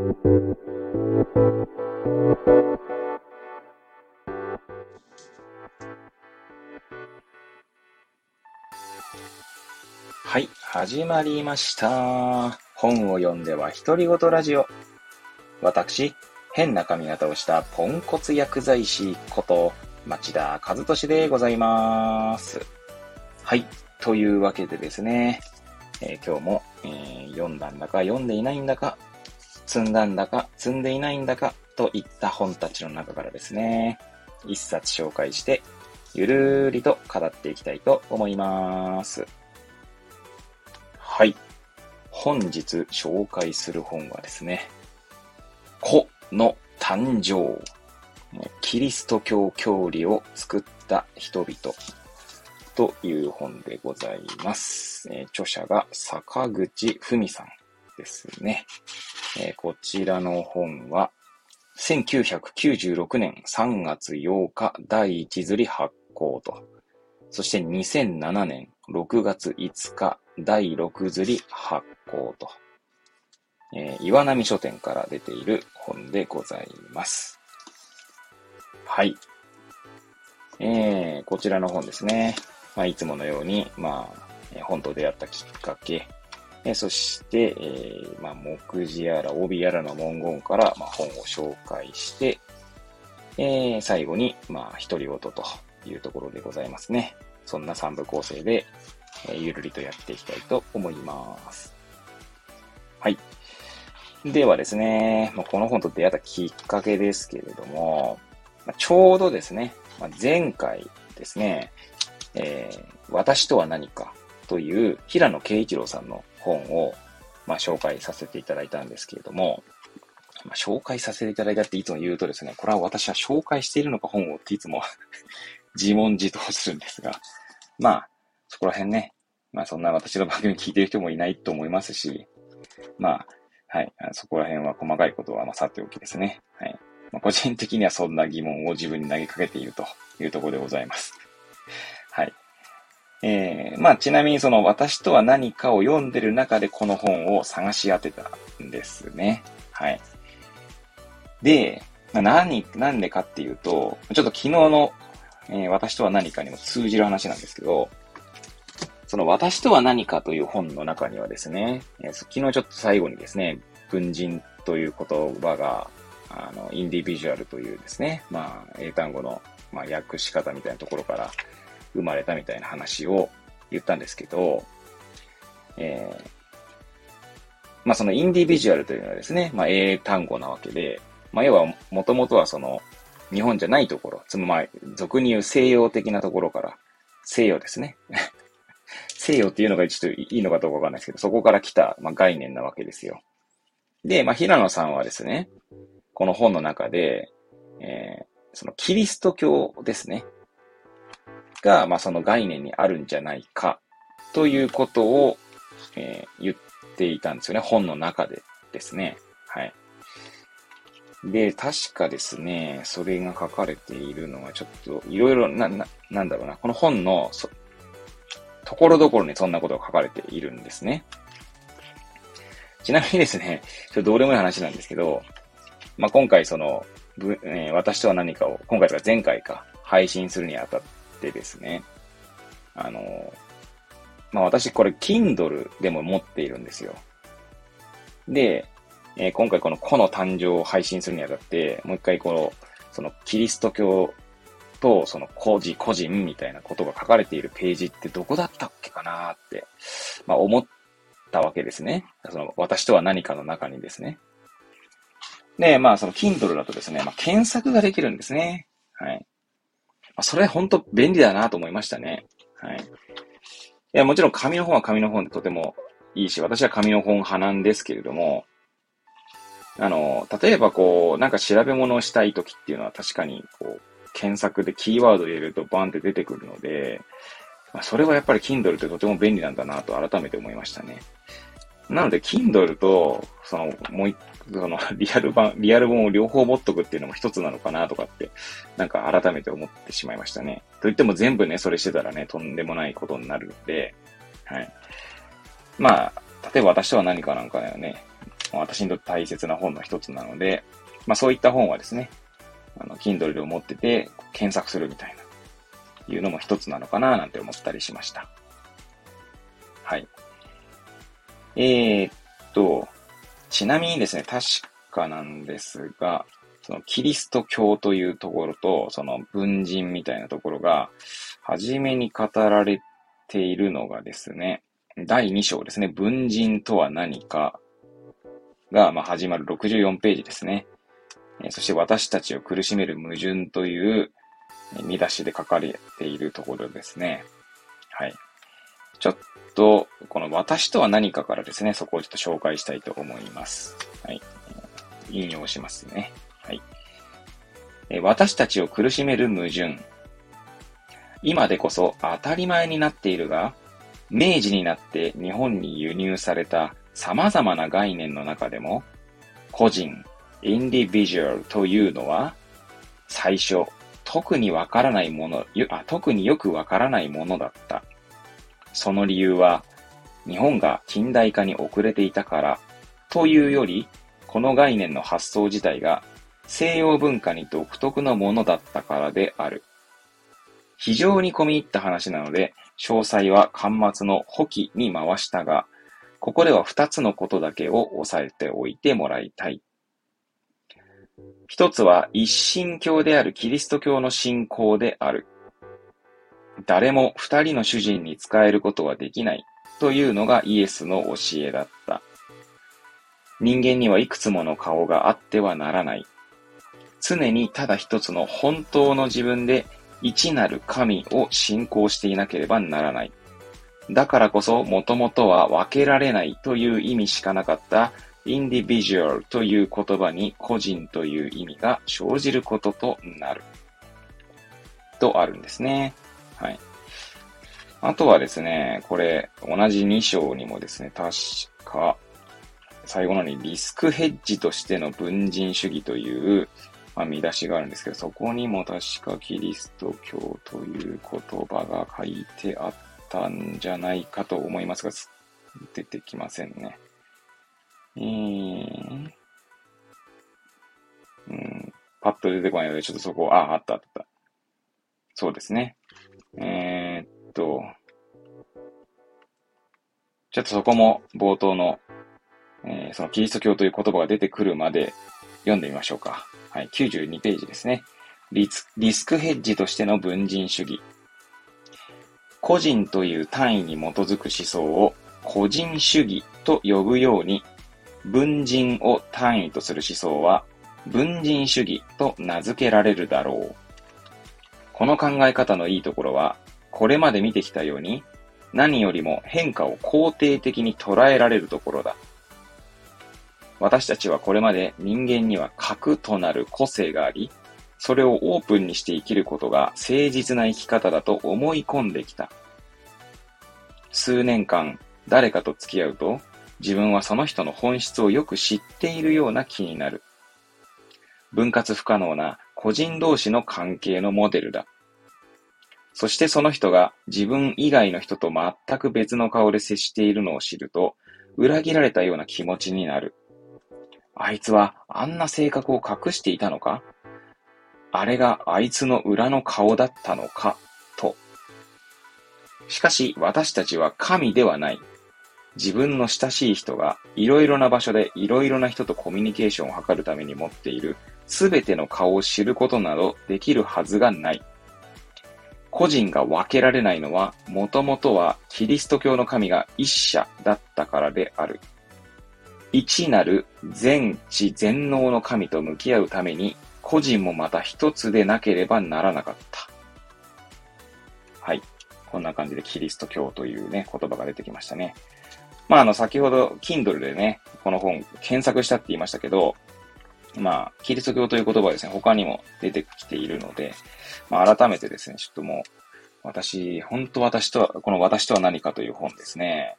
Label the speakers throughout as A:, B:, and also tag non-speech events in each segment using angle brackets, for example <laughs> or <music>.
A: はい、始まりました。本を読んでは独り言ラジオ。私、変な髪型をしたポンコツ薬剤師こと町田和俊でございます。はい、というわけでですね、えー、今日も、えー、読んだんだか読んでいないんだか、積んだんだか積んでいないんだかといった本たちの中からですね、一冊紹介して、ゆるーりと語っていきたいと思います。はい。本日紹介する本はですね、子の誕生。キリスト教教理を作った人々という本でございます。えー、著者が坂口文さんですね。えー、こちらの本は、1996年3月8日第1釣り発行と、そして2007年6月5日第6釣り発行と、えー、岩波書店から出ている本でございます。はい。えー、こちらの本ですね。まあ、いつものように、まあ、本と出会ったきっかけ、えそして、えー、まあ、目次やら帯やらの文言から、まあ、本を紹介して、えー、最後に、まあ、独り言というところでございますね。そんな3部構成で、えー、ゆるりとやっていきたいと思います。はい。ではですね、まあ、この本と出会ったきっかけですけれども、まあ、ちょうどですね、まあ、前回ですね、えー、私とは何かという平野啓一郎さんの本を、まあ、紹介させていただいたんですけれども、まあ、紹介させていただいたっていつも言うとですね、これは私は紹介しているのか本をっていつも <laughs> 自問自答するんですが、まあ、そこら辺ね、まあそんな私の番組聞いてる人もいないと思いますし、まあ、はい、そこら辺は細かいことはまあさておきですね。はい。まあ、個人的にはそんな疑問を自分に投げかけているというところでございます。えー、まあちなみにその私とは何かを読んでる中でこの本を探し当てたんですね。はい。で、まあ、何、なんでかっていうと、ちょっと昨日の、えー、私とは何かにも通じる話なんですけど、その私とは何かという本の中にはですね、えー、昨日ちょっと最後にですね、文人という言葉が、あの、インディビジュアルというですね、まあ、英単語の、まあ、訳し方みたいなところから、生まれたみたいな話を言ったんですけど、えー、まあそのインディビジュアルというのはですね、まあ英単語なわけで、まあ要はもともとはその日本じゃないところ、つまり俗に言う西洋的なところから、西洋ですね。<laughs> 西洋っていうのがちょっといいのかどうかわかんないですけど、そこから来た、まあ、概念なわけですよ。で、まあ平野さんはですね、この本の中で、えー、そのキリスト教ですね。が、まあ、その概念にあるんじゃないかということを、えー、言っていたんですよね。本の中でですね。はい。で、確かですね、それが書かれているのはちょっと、いろいろ、な、な、なんだろうな、この本の、ところどころにそんなことが書かれているんですね。ちなみにですね、ちょっとどうでもいい話なんですけど、まあ、今回その、ぶえー、私とは何かを、今回とか前回か、配信するにあたっってですね、あの、まあ、私これ Kindle でも持っているんですよ。で、えー、今回この子の誕生を配信するにあたって、もう一回この、そのキリスト教とその個人、個人みたいなことが書かれているページってどこだったっけかなって、まあ思ったわけですね。その私とは何かの中にですね。で、まあその Kindle だとですね、まあ検索ができるんですね。はい。それ本当便利だなと思いましたね。はい。いや、もちろん紙の本は紙の本でとてもいいし、私は紙の本派なんですけれども、あの、例えばこう、なんか調べ物をしたいときっていうのは確かに、こう、検索でキーワードを入れるとバンって出てくるので、まあ、それはやっぱり Kindle ってとても便利なんだなと改めて思いましたね。なので、Kindle と、その、もう一その、<laughs> リアル版、リアル本を両方持っとくっていうのも一つなのかなとかって、なんか改めて思ってしまいましたね。と言っても全部ね、それしてたらね、とんでもないことになるので、はい。まあ、例えば私とは何かなんかだよね、私にとって大切な本の一つなので、まあそういった本はですね、あの、Kindle で持ってて検索するみたいな、いうのも一つなのかななんて思ったりしました。はい。えー、っと、ちなみにですね、確かなんですが、そのキリスト教というところと、その文人みたいなところが、初めに語られているのがですね、第2章ですね、文人とは何かが、まあ、始まる64ページですね。そして私たちを苦しめる矛盾という見出しで書かれているところですね。はい。ちょっと、この私とは何かからですね、そこをちょっと紹介したいと思います。はい。引用しますね。はい。え私たちを苦しめる矛盾。今でこそ当たり前になっているが、明治になって日本に輸入された様々な概念の中でも、個人、インディビジュアルというのは、最初、特にわからないもの、あ、特によくわからないものだった。その理由は、日本が近代化に遅れていたからというより、この概念の発想自体が西洋文化に独特のものだったからである。非常に込み入った話なので、詳細は端末の補記に回したが、ここでは二つのことだけを押さえておいてもらいたい。一つは一神教であるキリスト教の信仰である。誰も二人の主人に仕えることはできないというのがイエスの教えだった。人間にはいくつもの顔があってはならない。常にただ一つの本当の自分で一なる神を信仰していなければならない。だからこそ、もともとは分けられないという意味しかなかったインディビジュアルという言葉に個人という意味が生じることとなる。とあるんですね。はい。あとはですね、これ、同じ2章にもですね、確か、最後のにリスクヘッジとしての文人主義という、まあ、見出しがあるんですけど、そこにも確かキリスト教という言葉が書いてあったんじゃないかと思いますが、出てきませんね。えー、うん、パッと出てこないので、ちょっとそこ、あ、あったあった。そうですね。えー、っと、ちょっとそこも冒頭の、えー、そのキリスト教という言葉が出てくるまで読んでみましょうか。はい、92ページですね。リリスクヘッジとしての文人主義。個人という単位に基づく思想を個人主義と呼ぶように文人を単位とする思想は、文人主義と名付けられるだろう。この考え方のいいところは、これまで見てきたように、何よりも変化を肯定的に捉えられるところだ。私たちはこれまで人間には核となる個性があり、それをオープンにして生きることが誠実な生き方だと思い込んできた。数年間、誰かと付き合うと、自分はその人の本質をよく知っているような気になる。分割不可能な個人同士の関係のモデルだ。そしてその人が自分以外の人と全く別の顔で接しているのを知ると、裏切られたような気持ちになる。あいつはあんな性格を隠していたのか？あれがあいつの裏の顔だったのか？と。しかし私たちは神ではない。自分の親しい人がいろいろな場所でいろいろな人とコミュニケーションを図るために持っているすべての顔を知ることなどできるはずがない。個人が分けられないのは、もともとはキリスト教の神が一者だったからである。一なる全知全能の神と向き合うために、個人もまた一つでなければならなかった。はい。こんな感じでキリスト教というね、言葉が出てきましたね。まあ、あの、先ほど、Kindle でね、この本検索したって言いましたけど、まあ、キリスト教という言葉はですね、他にも出てきているので、まあ、改めてですね、ちょっともう、私、本当私とは、この私とは何かという本ですね。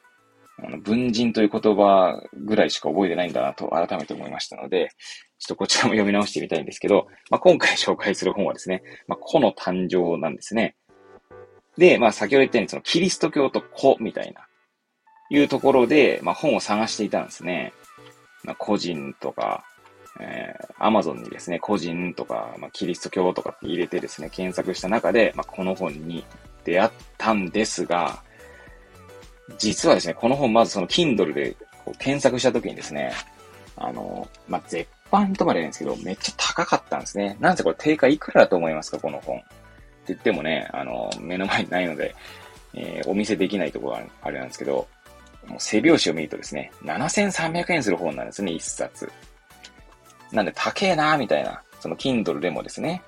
A: あの文人という言葉ぐらいしか覚えてないんだなと改めて思いましたので、ちょっとこちらも読み直してみたいんですけど、まあ、今回紹介する本はですね、まあ、個の誕生なんですね。で、まあ、先ほど言ったように、そのキリスト教と個みたいな、いうところで、まあ、本を探していたんですね。まあ、個人とか、えー、アマゾンにですね、個人とか、まあ、キリスト教とかって入れてですね、検索した中で、まあ、この本に出会ったんですが、実はですね、この本まずその Kindle でこう検索した時にですね、あの、まあ、絶版とまで言うんですけど、めっちゃ高かったんですね。なんせこれ定価いくらだと思いますか、この本。って言ってもね、あの、目の前にないので、えー、お見せできないところがあれなんですけど、もう背表紙を見るとですね、7300円する本なんですね、一冊。なんで高えなみたいな、その Kindle でもですね。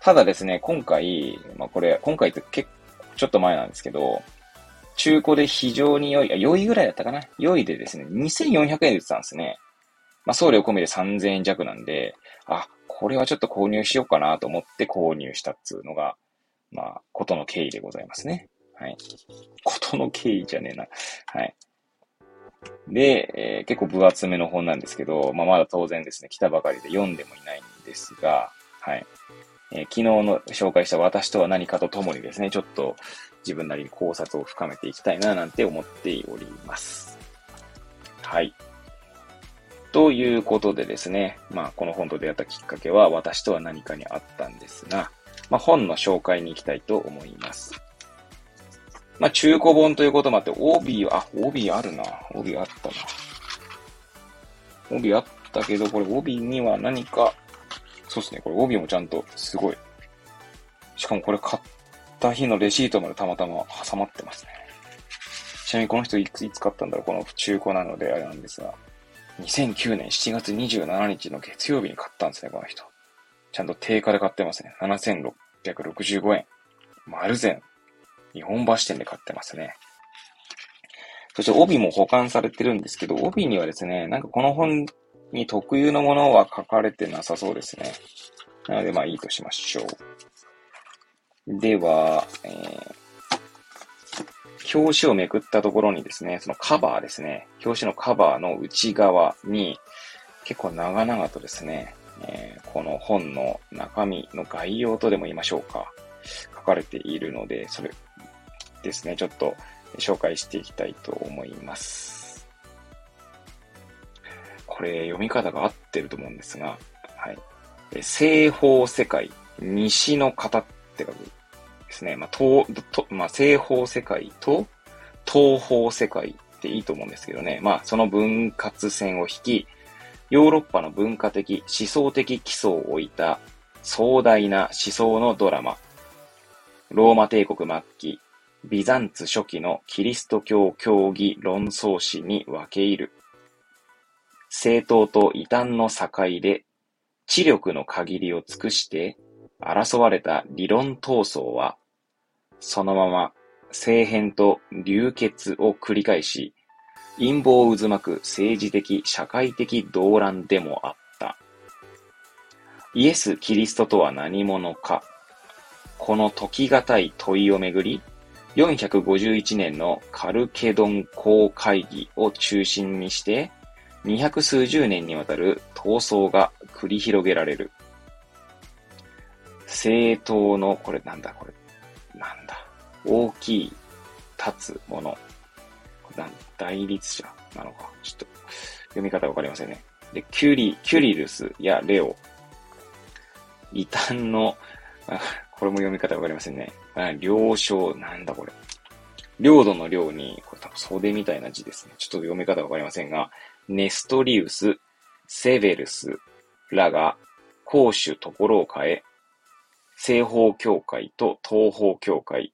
A: ただですね、今回、まあこれ、今回って結構、ちょっと前なんですけど、中古で非常に良い、良いぐらいだったかな良いでですね、2400円で売ってたんですね。まあ送料込みで3000円弱なんで、あ、これはちょっと購入しようかなと思って購入したっつうのが、まあ、ことの経緯でございますね。はい。ことの経緯じゃねえな。はい。で、えー、結構分厚めの本なんですけど、まあ、まだ当然ですね、来たばかりで読んでもいないんですが、はい。えー、昨日の紹介した私とは何かとともにですね、ちょっと自分なりに考察を深めていきたいななんて思っております。はい。ということでですね、まあこの本と出会ったきっかけは私とは何かにあったんですが、まあ本の紹介に行きたいと思います。まあ、中古本ということもあって、帯、あ、帯あるな。帯あったな。帯あったけど、これ帯には何か、そうですね、これ帯もちゃんとすごい。しかもこれ買った日のレシートまでたまたま挟まってますね。ちなみにこの人いついつ買ったんだろう？この中古なのであれなんですが。2009年7月27日の月曜日に買ったんですね、この人。ちゃんと定価で買ってますね。7665円。丸善日本橋店で買ってますね。そして帯も保管されてるんですけど、帯にはですね、なんかこの本に特有のものは書かれてなさそうですね。なのでまあいいとしましょう。では、えー、表紙をめくったところにですね、そのカバーですね、表紙のカバーの内側に結構長々とですね、えー、この本の中身の概要とでも言いましょうか。書かれているので、それですね、ちょっと紹介していきたいと思います。これ読み方が合ってると思うんですが、はい。西方世界、西の方って書くですね。まあ、東、まあ、西方世界と東方世界っていいと思うんですけどね。まあ、その分割線を引き、ヨーロッパの文化的、思想的基礎を置いた壮大な思想のドラマ。ローマ帝国末期、ビザンツ初期のキリスト教教義論争史に分け入る。正当と異端の境で、知力の限りを尽くして争われた理論闘争は、そのまま政変と流血を繰り返し、陰謀を渦巻く政治的、社会的動乱でもあった。イエス・キリストとは何者か。この時がい問いをめぐり、451年のカルケドン公会議を中心にして、二百数十年にわたる闘争が繰り広げられる。政党の、これなんだこれ。なんだ。大きい、立つもの。なん大律者なのか。ちょっと、読み方わかりませんね。で、キュリ、キュリルスやレオ。異端の、これも読み方わかりませんね。領章、なんだこれ。領土の領に、これ多分袖みたいな字ですね。ちょっと読み方わかりませんが、ネストリウス、セベルスらが攻守ところを変え、西方教会と東方教会、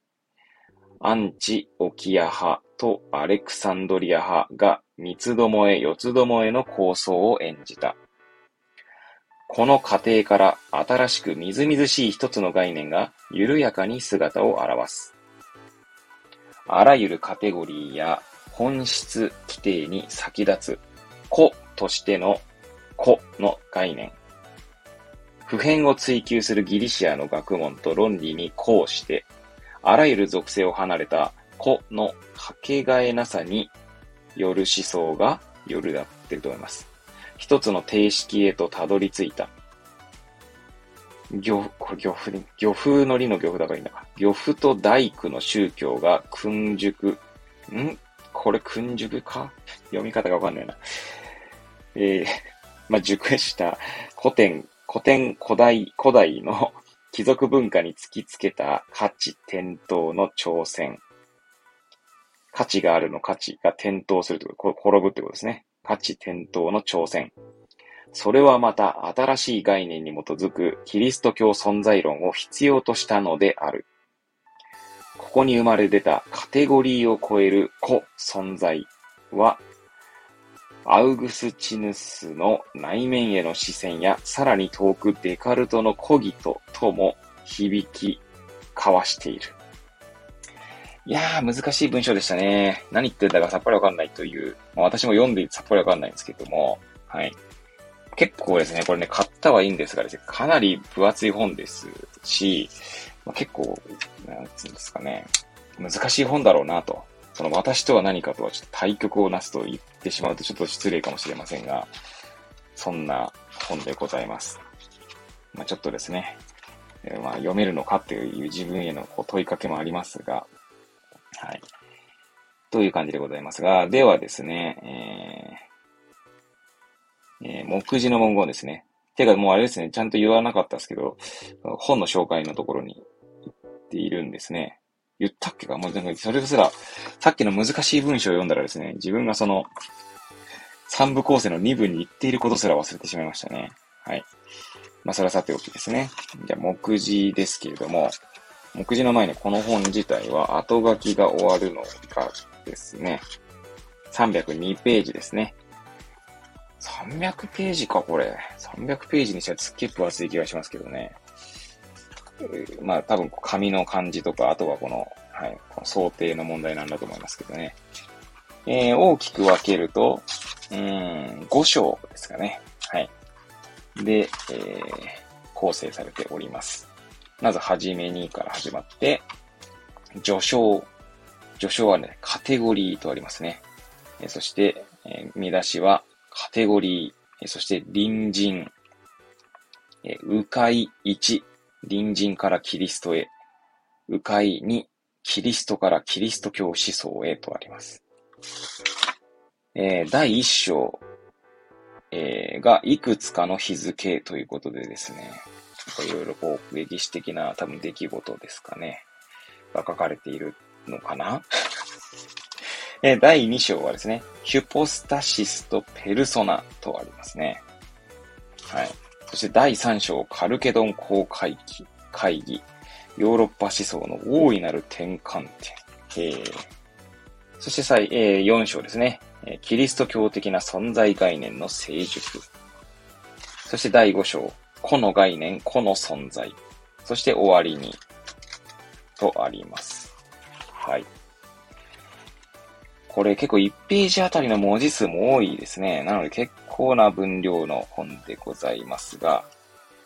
A: アンチオキア派とアレクサンドリア派が三つどもえ四つどもえの構想を演じた。この過程から新しくみずみずしい一つの概念が緩やかに姿を現す。あらゆるカテゴリーや本質規定に先立つ個としての個の概念。普遍を追求するギリシアの学問と論理にこうして、あらゆる属性を離れた個のかけがえなさによる思想が夜だってると思います。一つの定式へとたどり着いた。漁、これ漁夫で、漁夫の理の漁夫だからいいんだか。漁夫と大工の宗教が訓熟。ん？これ訓熟か？読み方がわかんないな。えー、まあ、熟した古典、古典古代、古代の貴族文化に突きつけた価値転倒の挑戦。価値があるの価値が転倒するということ、転ぶってことですね。価値転倒の挑戦。それはまた新しい概念に基づくキリスト教存在論を必要としたのである。ここに生まれ出たカテゴリーを超える個存在は、アウグスチヌスの内面への視線や、さらに遠くデカルトのコギトとも響き交わしている。いやー、難しい文章でしたね。何言ってんだかさっぱりわかんないという、まあ、私も読んでさっぱりわかんないんですけども、はい。結構ですね、これね、買ったはいいんですがですね、かなり分厚い本ですし、まあ、結構、なんつうんですかね、難しい本だろうなと。その私とは何かとはちょっと対極をなすと言ってしまうとちょっと失礼かもしれませんが、そんな本でございます。まあ、ちょっとですね、えー、まあ、読めるのかっていう自分への問いかけもありますが、はい。という感じでございますが、ではですね、えー、えー、目次の文言ですね。てかもうあれですね、ちゃんと言わなかったですけど、本の紹介のところに言っているんですね。言ったっけか？もうなんかそれすら、さっきの難しい文章を読んだらですね、自分がその、三部構成の二部に言っていることすら忘れてしまいましたね。はい。まあ、それはさておきですね。じゃあ、目次ですけれども、目次の前にこの本自体は後書きが終わるのがですね、302ページですね。300ページか、これ。300ページにしてはすっげえ分厚い気がしますけどね。まあ多分紙の感じとか、あとはこの、はい、この想定の問題なんだと思いますけどね。えー、大きく分けると、うん、5章ですかね。はい。で、えー、構成されております。まず、はじめにから始まって、序章。序章はね、カテゴリーとありますね。え、そして、え、見出しは、カテゴリー、え、そして隣人、えー、迂回1、隣人からキリストへ、迂回にキリストからキリスト教思想へとあります。えー、第一章、えー、がいくつかの日付ということでですね、いろいろこう歴史的な多分出来事ですかね、が書かれているのかな？<laughs> え、第2章はですね、ヒュポスタシスとペルソナとありますね。はい。そして第3章、カルケドン公会議、会議、ヨーロッパ思想の大いなる転換点。え、そして最、えー、4章ですね、キリスト教的な存在概念の成熟。そして第5章、個の概念、個の存在。そして終わりに、とあります。はい。これ結構1ページあたりの文字数も多いですね。なので結構な分量の本でございますが、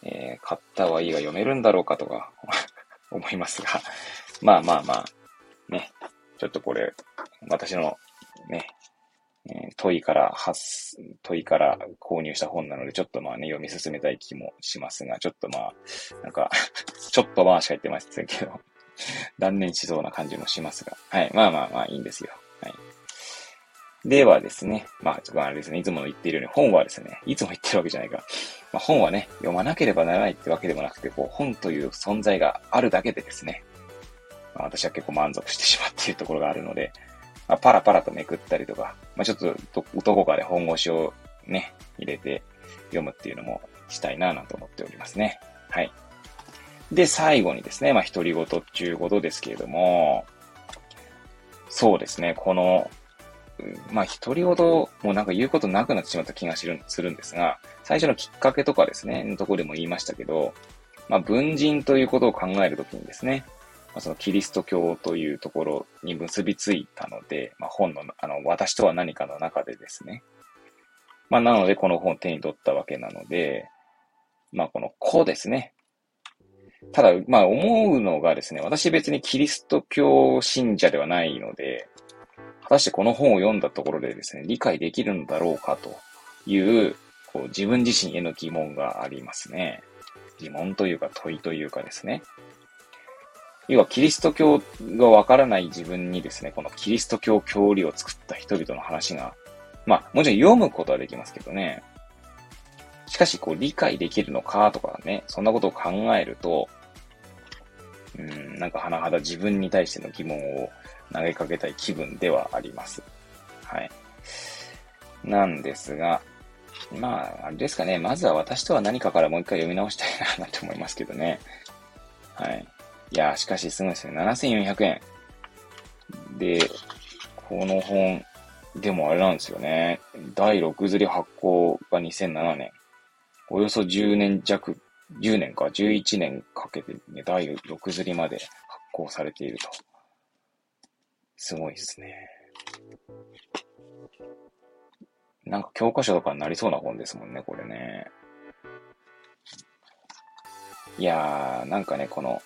A: えー、買ったはいいが読めるんだろうかとか <laughs> 思いますが、まあまあまあ、ね、ちょっとこれ、私のね、え、問いから発、問いから購入した本なので、ちょっとまあね、読み進めたい気もしますが、ちょっとまあ、なんか <laughs> ちょっとまあしか言ってませんけど <laughs> 断念しそうな感じもしますが、はい、まあまあまあいいんですよ。はい。ではですね、まあ、ちょっとあれですね、いつも言っているように本はですね、いつも言ってるわけじゃないか。まあ、本はね、読まなければならないってわけでもなくて、こう、本という存在があるだけでですね、まあ、私は結構満足してしまっているところがあるので、まあ、パラパラとめくったりとか、まあ、ちょっとどこかで本腰をね、入れて読むっていうのもしたいななんて思っておりますね。はい。で、最後にですね、まあ、独り言っていうことですけれども、そうですね、このまあ、独り言、もうなんか言うことなくなってしまった気がするするんですが、最初のきっかけとかですね、のところでも言いましたけど、まあ、文人ということを考えるときにですね、まあ、そのキリスト教というところに結びついたので、まあ、本の、あの、私とは何かの中でですね。まあ、なのでこの本を手に取ったわけなので、まあ、この子ですね。ただ、まあ、思うのがですね、私別にキリスト教信者ではないので、果たしてこの本を読んだところでですね、理解できるんだろうかという、こう自分自身への疑問がありますね。疑問というか問いというかですね。要はキリスト教がわからない自分にですね、このキリスト教教理を作った人々の話がまあ、もちろん読むことはできますけどね。しかし、こう、理解できるのかとかね、そんなことを考えると、うん、なんか甚だ自分に対しての疑問を投げかけたい気分ではあります。はい。なんですが、まあ、あれですかね。まずは私とは何かからもう一回読み直したいな、なんて思いますけどね。はい。いや、しかしすごいですね。7400円。で、この本、でもあれなんですよね。第6釣り発行が2007年。およそ10年弱、10年か、11年かけてね、第6釣りまで発行されていると。すごいですね。なんか教科書とかになりそうな本ですもんね、これね。いやー、なんかね、この、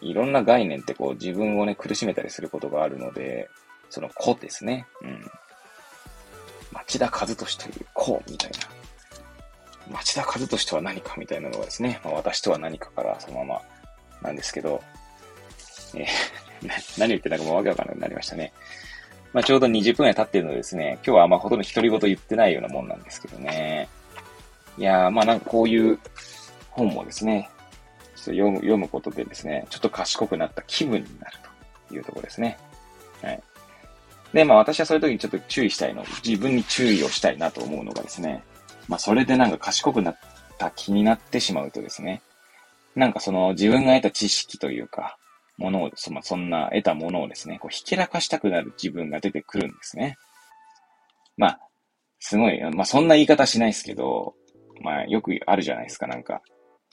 A: いろんな概念ってこう自分をね、苦しめたりすることがあるので、その子ですね。うん。町田和俊という子みたいな。町田和俊とは何かみたいなのがですね、まあ、私とは何かからそのままなんですけど、えー、<laughs> 何言ってたかもわけわかんなくなりましたね。まあ、ちょうど20分ぐらい経ってるのでですね、今日はあまあほとんど独り言言ってないようなもんなんですけどね。いやー、まあなんかこういう本もですね、読む読むことでですね、ちょっと賢くなった気分になるというところですね。はい。で、まあ私はそういう時にちょっと注意したいの、自分に注意をしたいなと思うのがですね、まあそれでなんか賢くなった気になってしまうとですね、なんかその自分が得た知識というか、ものを、そそんな得たものをですね、こうひけらかしたくなる自分が出てくるんですね。まあ、すごい、まあそんな言い方しないですけど、まあよくあるじゃないですか、なんか。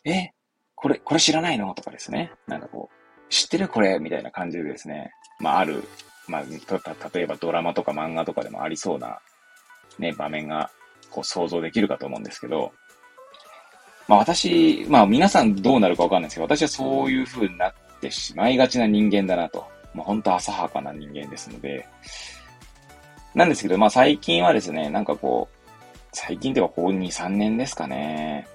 A: えこれ、これ知らないの？とかですね。なんかこう、知ってるこれ？みたいな感じでですね。まあある、まあ、例えばドラマとか漫画とかでもありそうな、ね、場面が、こう想像できるかと思うんですけど、まあ私、まあ皆さんどうなるかわかんないですけど、私はそういう風になってしまいがちな人間だなと。まあ、本当浅はかな人間ですので。なんですけど、まあ最近はですね、なんかこう、最近ではここ2、3年ですかね。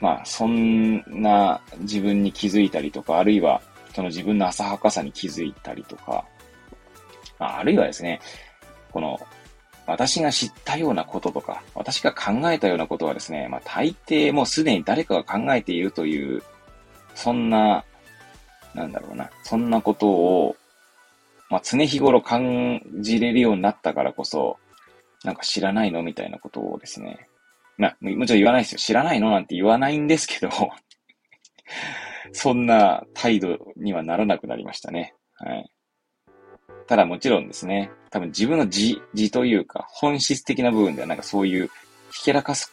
A: まあそんな自分に気づいたりとか、あるいはその自分の浅はかさに気づいたりとか、まあ、あるいはですね、この私が知ったようなこととか、私が考えたようなことはですね、まあ大抵もうすでに誰かが考えているという、そんななんだろうな、そんなことを、まあ、常日頃感じれるようになったからこそ、なんか知らないのみたいなことをですね。まあ、もちろん言わないですよ。知らないのなんて言わないんですけどそんな態度にはならなくなりましたね。はい。ただもちろんですね、多分自分の字、字というか、本質的な部分ではなんかそういう、ひけらかす、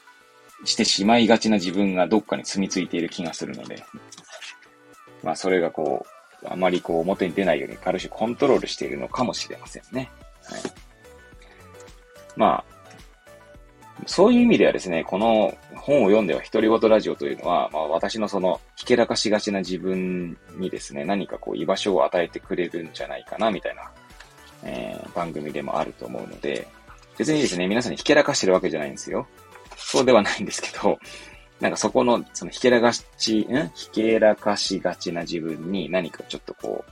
A: してしまいがちな自分がどっかに住み着いている気がするので、まあ、それがこう、あまりこう表に出ないようにある種コントロールしているのかもしれませんね。はい。まあ、そういう意味ではですね、この本を読んでは独り言ラジオというのは、まあ私のそのひけらかしがちな自分にですね、何かこう居場所を与えてくれるんじゃないかな、みたいな、えー、番組でもあると思うので、別にですね、皆さんにひけらかしてるわけじゃないんですよ。そうではないんですけど、<laughs> なんかそこの、そのひけらかし、ん？ひけらかしがちな自分に何かちょっとこ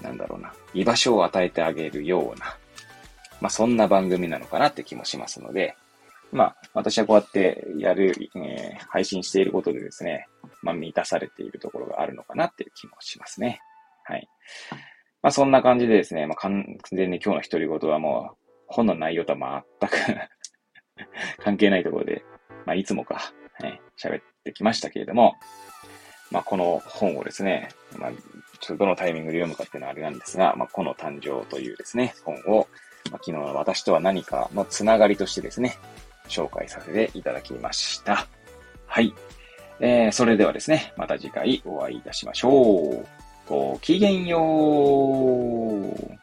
A: う、なんだろうな、居場所を与えてあげるような、まあそんな番組なのかなって気もしますので、まあ私はこうやってやる、えー、配信していることでですね、まあ満たされているところがあるのかなっていう気もしますね。はい。まあそんな感じでですね、まあ完全に今日の独り言はもう本の内容とは全く <laughs> 関係ないところで、まあいつもか、ね、喋ってきましたけれども、まあ、この本をですね、まあ、ちょっとどのタイミングで読むかっていうのはあれなんですが、まあ、この誕生というですね、本を、まあ、昨日の私とは何かのつながりとしてですね、紹介させていただきました。はい。えー、それではですね、また次回お会いいたしましょう。ごきげんよう。